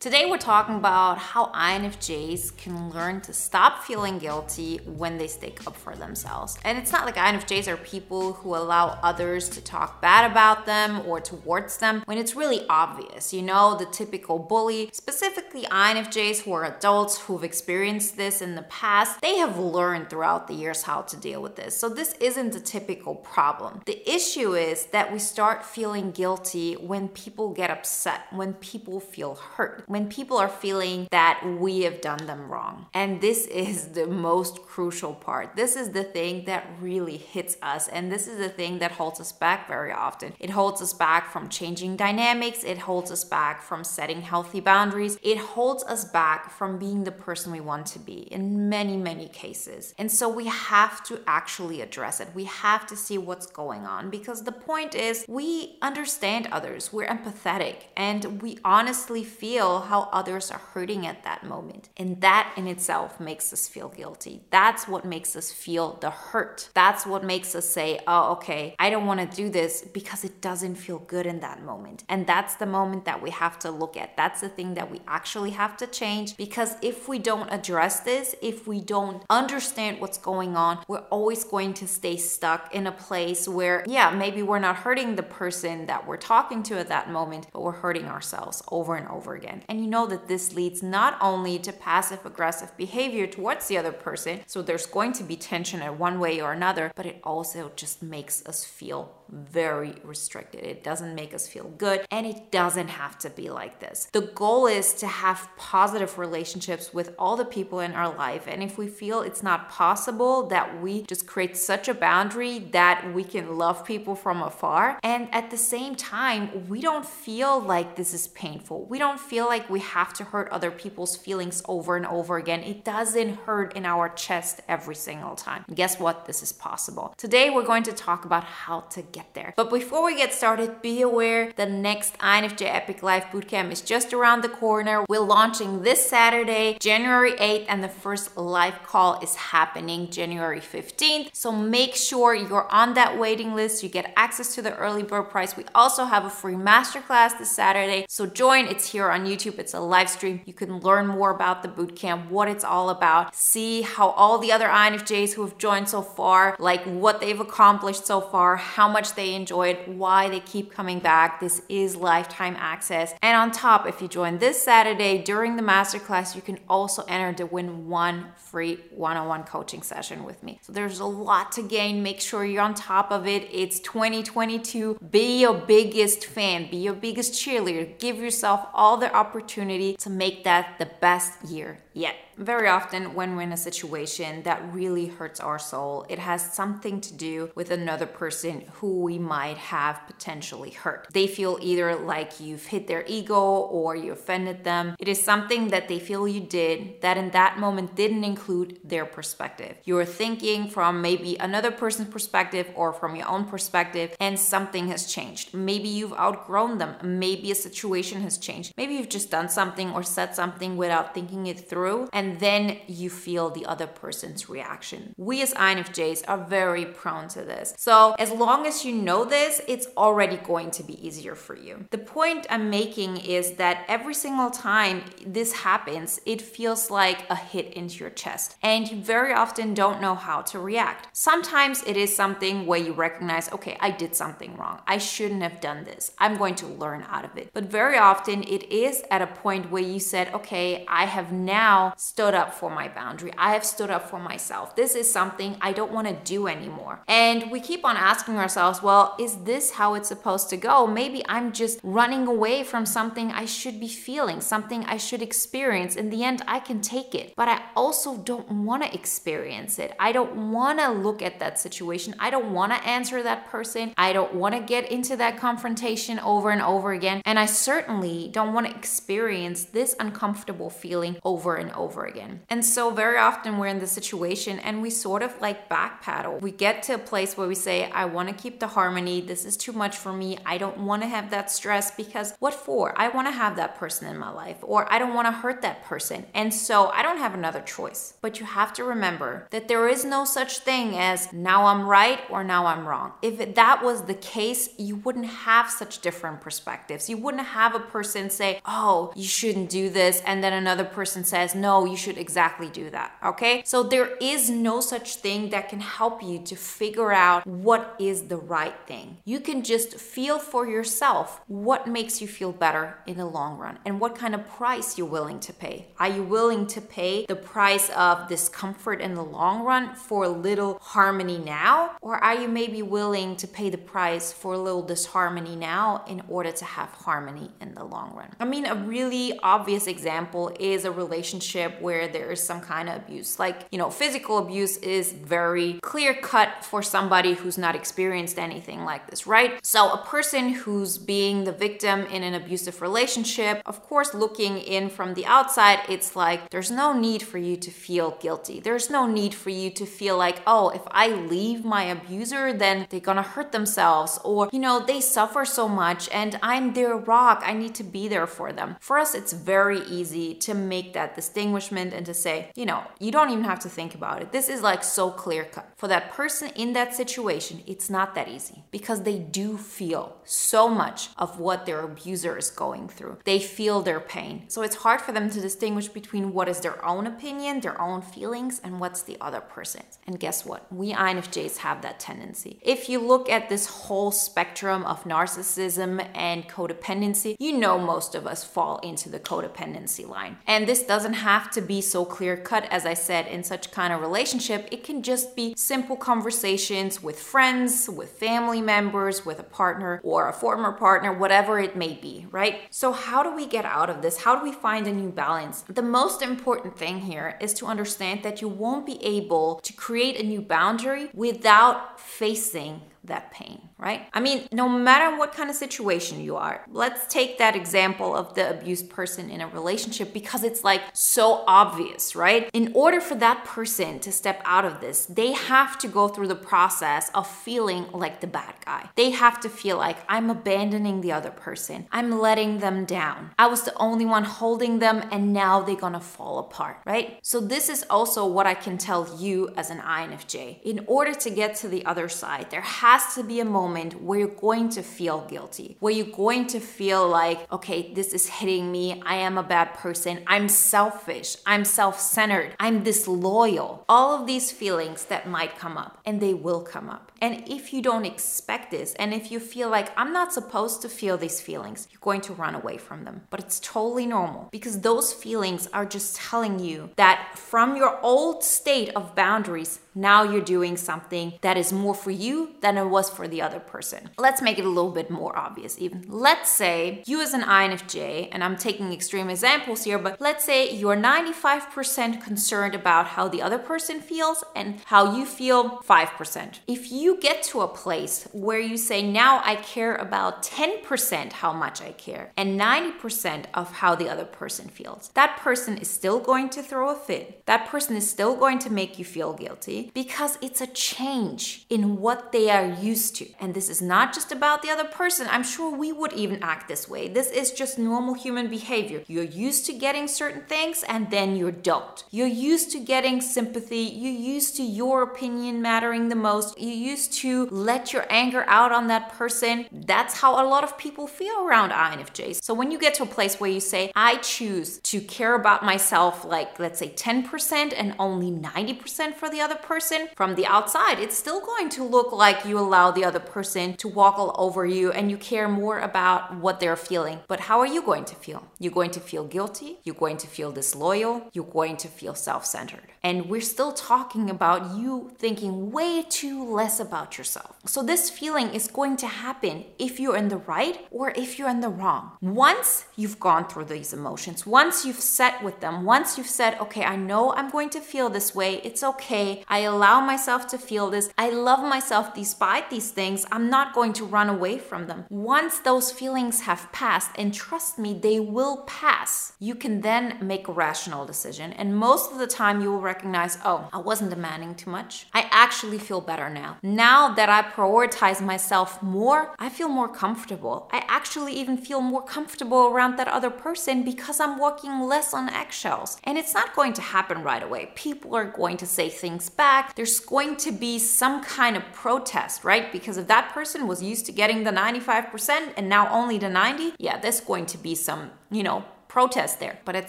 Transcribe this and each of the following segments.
Today, we're talking about how INFJs can learn to stop feeling guilty when they stick up for themselves. And it's not like INFJs are people who allow others to talk bad about them or towards them when it's really obvious. You know, the typical bully, specifically INFJs who are adults who've experienced this in the past, they have learned throughout the years how to deal with this. So, this isn't a typical problem. The issue is that we start feeling guilty when people get upset, when people feel hurt, when people are feeling that we have done them wrong. And this is the most crucial part. This is the thing that really hits us. And this is the thing that holds us back very often. It holds us back from changing dynamics, it holds us back from setting healthy boundaries, it holds us back from being the person we want to be in many, many cases. And so we have to actually address it. We have to see what's going on because the point is we understand others, we're empathetic, and we honestly feel how others are hurting at that moment. And that in itself makes us feel guilty. That's what makes us feel the hurt. That's what makes us say, oh, okay, I don't want to do this because it doesn't feel good in that moment. And that's the moment that we have to look at. That's the thing that we actually have to change because if we don't address this, if we don't understand what's going on, we're always going to stay stuck in a place where, yeah, maybe we're not hurting the person that we're talking to at that moment, but we're hurting ourselves over and over again. And you know that this leads not only to passive aggressive behavior towards the other person, so there's going to be tension in one way or another, but it also just makes us feel very restricted. It doesn't make us feel good, and it doesn't have to be like this. The goal is to have positive relationships with all the people in our life, and if we feel it's not possible, that we just create such a boundary that we can love people from afar, and at the same time, we don't feel like this is painful. We don't feel like we have to hurt other people's feelings over and over again. It doesn't hurt in our chest every single time. And guess what? This is possible. Today, we're going to talk about how to get get there. But before we get started, be aware the next INFJ Epic Life Bootcamp is just around the corner. We're launching this Saturday, January 8th, and the first live call is happening January 15th. So make sure you're on that waiting list. You get access to the early bird price. We also have a free masterclass this Saturday. So join. It's here on YouTube. It's a live stream. You can learn more about the bootcamp, what it's all about, see how all the other INFJs who have joined so far, like what they've accomplished so far, how much they enjoyed, why they keep coming back. This is lifetime access. And on top, if you join this Saturday during the masterclass, you can also enter to win one free one on one coaching session with me. So there's a lot to gain. Make sure you're on top of it. It's 2022. Be your biggest fan, be your biggest cheerleader. Give yourself all the opportunity to make that the best year yet. Very often, when we're in a situation that really hurts our soul, it has something to do with another person who we might have potentially hurt. They feel either like you've hit their ego or you offended them. It is something that they feel you did that in that moment didn't include their perspective. You're thinking from maybe another person's perspective or from your own perspective, and something has changed. Maybe you've outgrown them. Maybe a situation has changed. Maybe you've just done something or said something without thinking it through through, and then you feel the other person's reaction. We as INFJs are very prone to this. So, as long as you know this, it's already going to be easier for you. The point I'm making is that every single time this happens, it feels like a hit into your chest, and you very often don't know how to react. Sometimes it is something where you recognize, okay, I did something wrong. I shouldn't have done this. I'm going to learn out of it. But very often it is at a point where you said, okay, I have now now stood up for my boundary. I have stood up for myself. This is something I don't want to do anymore. And we keep on asking ourselves, well, is this how it's supposed to go? Maybe I'm just running away from something I should be feeling, something I should experience. In the end, I can take it, but I also don't want to experience it. I don't want to look at that situation. I don't want to answer that person. I don't want to get into that confrontation over and over again. And I certainly don't want to experience this uncomfortable feeling over and over again. And so, very often, we're in the situation and we sort of like backpedal. We get to a place where we say, I want to keep the harmony. This is too much for me. I don't want to have that stress because what for? I want to have that person in my life, or I don't want to hurt that person. And so, I don't have another choice. But you have to remember that there is no such thing as now I'm right or now I'm wrong. If that was the case, you wouldn't have such different perspectives. You wouldn't have a person say, Oh, you shouldn't do this. And then another person says, No, you should exactly do that. Okay. So there is no such thing that can help you to figure out what is the right thing. You can just feel for yourself what makes you feel better in the long run and what kind of price you're willing to pay. Are you willing to pay the price of discomfort in the long run for a little harmony now? Or are you maybe willing to pay the price for a little disharmony now in order to have harmony in the long run? I mean, a really obvious example is a relationship where there is some kind of abuse. Like, you know, physical abuse is very clear cut for somebody who's not experienced anything like this, right? So, a person who's being the victim in an abusive relationship, of course, looking in from the outside, it's like there's no need for you to feel guilty. There's no need for you to feel like, oh, if I leave my abuser, then they're gonna hurt themselves, or, you know, they suffer so much and I'm their rock. I need to be there for them. For us, it's very easy to make that distinguishment and to say, you know, you don't even have to think about it. This is like so clear cut. For that person in that situation, it's not that easy because they do feel so much of what their abuser is going through. They feel their pain. So it's hard for them to distinguish between what is their own opinion, their own feelings, and what's the other person's. And guess what? We INFJs have that tendency. If you look at this whole spectrum of narcissism and codependency, you know most of us fall into the codependency line. And this doesn't have to be so clear cut, as I said, in such kind of relationship. It can just be simple conversations with friends, with family members, with a partner or a former partner, whatever it may be, right? So, how do we get out of this? How do we find a new balance? The most important thing here is to understand that you won't be able to create a new boundary without facing that pain, right? I mean, no matter what kind of situation you are, let's take that example of the abused person in a relationship because it's like so obvious, right? In order for that person to step out of this, they have to go through the process of feeling like the bad guy. They have to feel like I'm abandoning the other person, I'm letting them down. I was the only one holding them, and now they're gonna fall apart, right? So, this is also what I can tell you as an INFJ. In order to get to the other side, there has has to be a moment where you're going to feel guilty, where you're going to feel like, okay, this is hitting me. I am a bad person. I'm selfish. I'm self centered. I'm disloyal. All of these feelings that might come up, and they will come up. And if you don't expect this, and if you feel like I'm not supposed to feel these feelings, you're going to run away from them. But it's totally normal because those feelings are just telling you that from your old state of boundaries, now you're doing something that is more for you than it was for the other person. Let's make it a little bit more obvious, even. Let's say you, as an INFJ, and I'm taking extreme examples here, but let's say you're 95% concerned about how the other person feels and how you feel 5%. If you get to a place where you say, now I care about 10% how much I care and 90% of how the other person feels, that person is still going to throw a fit. That person is still going to make you feel guilty because it's a change in what they are used to. And this is not just about the other person. I'm sure we would even act this way. This is just normal human behavior. You're used to getting certain things and then you don't. You're used to getting sympathy. You're used to your opinion mattering the most. You're used to let your anger out on that person. That's how a lot of people feel around INFJs. So when you get to a place where you say, I choose to care about myself, like let's say 10% and only 90% for the other person from the outside, it's still going to look like you allow the other person to walk all over you and you care more about what they're feeling. But how are you going to feel? You're going to feel guilty, you're going to feel disloyal, you're going to feel self centered. And we're still talking about you thinking way too less about yourself. So, this feeling is going to happen if you're in the right or if you're in the wrong. Once you've gone through these emotions, once you've sat with them, once you've said, okay, I know I'm going to feel this way, it's okay. I I allow myself to feel this. I love myself despite these things. I'm not going to run away from them. Once those feelings have passed, and trust me, they will pass, you can then make a rational decision. And most of the time, you will recognize, oh, I wasn't demanding too much. I actually feel better now. Now that I prioritize myself more, I feel more comfortable. I actually even feel more comfortable around that other person because I'm walking less on eggshells. And it's not going to happen right away. People are going to say things back. There's going to be some kind of protest, right? Because if that person was used to getting the 95% and now only the 90, yeah, there's going to be some, you know, protest there. But at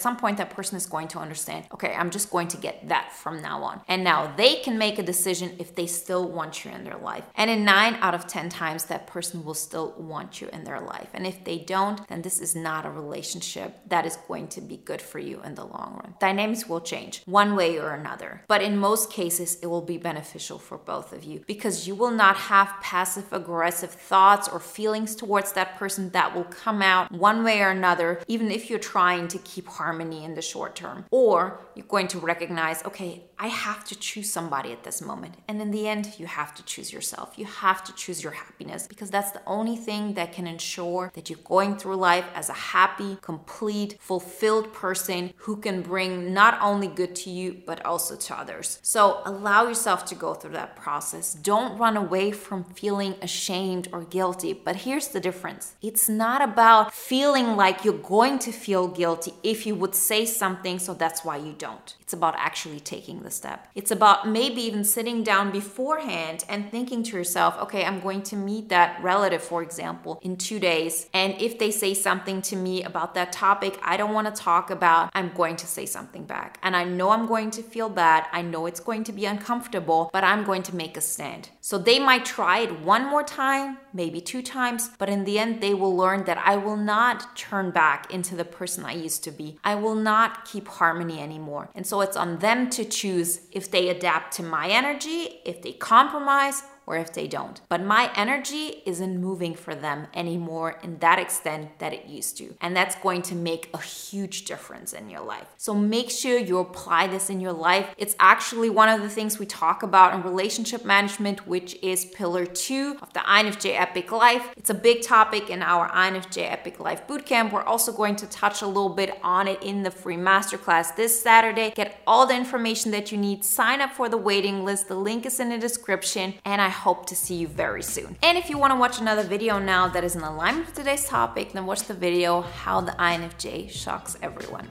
some point, that person is going to understand, okay, I'm just going to get that from now on. And now they can make a decision if they still want you in their life. And in nine out of 10 times, that person will still want you in their life. And if they don't, then this is not a relationship that is going to be good for you in the long run. Dynamics will change one way or another. But in most cases, it will be beneficial for both of you because you will not have passive aggressive thoughts or feelings towards that person that will come out one way or another, even if you're trying to keep harmony in the short term. Or you're going to recognize, okay, I have to choose somebody at this moment. And in the end, you have to choose yourself. You have to choose your happiness because that's the only thing that can ensure that you're going through life as a happy, complete, fulfilled person who can bring not only good to you, but also to others. So allow yourself to go through that process. Don't run away from feeling ashamed or guilty. But here's the difference it's not about feeling like you're going to feel feel guilty if you would say something, so that's why you don't. It's about actually taking the step. It's about maybe even sitting down beforehand and thinking to yourself, okay, I'm going to meet that relative, for example, in two days. And if they say something to me about that topic I don't want to talk about, I'm going to say something back. And I know I'm going to feel bad. I know it's going to be uncomfortable, but I'm going to make a stand. So they might try it one more time, maybe two times, but in the end, they will learn that I will not turn back into the person I used to be. I will not keep harmony anymore. And so it's on them to choose if they adapt to my energy, if they compromise, or if they don't. But my energy isn't moving for them anymore in that extent that it used to. And that's going to make a huge difference in your life. So make sure you apply this in your life. It's actually one of the things we talk about in relationship management, which is pillar two of the INFJ Epic Life. It's a big topic in our INFJ Epic Life Bootcamp. We're also going to touch a little bit on it in the free masterclass this Saturday. Get all the information that you need. Sign up for the waiting list. The link is in the description. And I hope to see you very soon. And if you want to watch another video now that is in alignment with today's topic, then watch the video How the INFJ Shocks Everyone.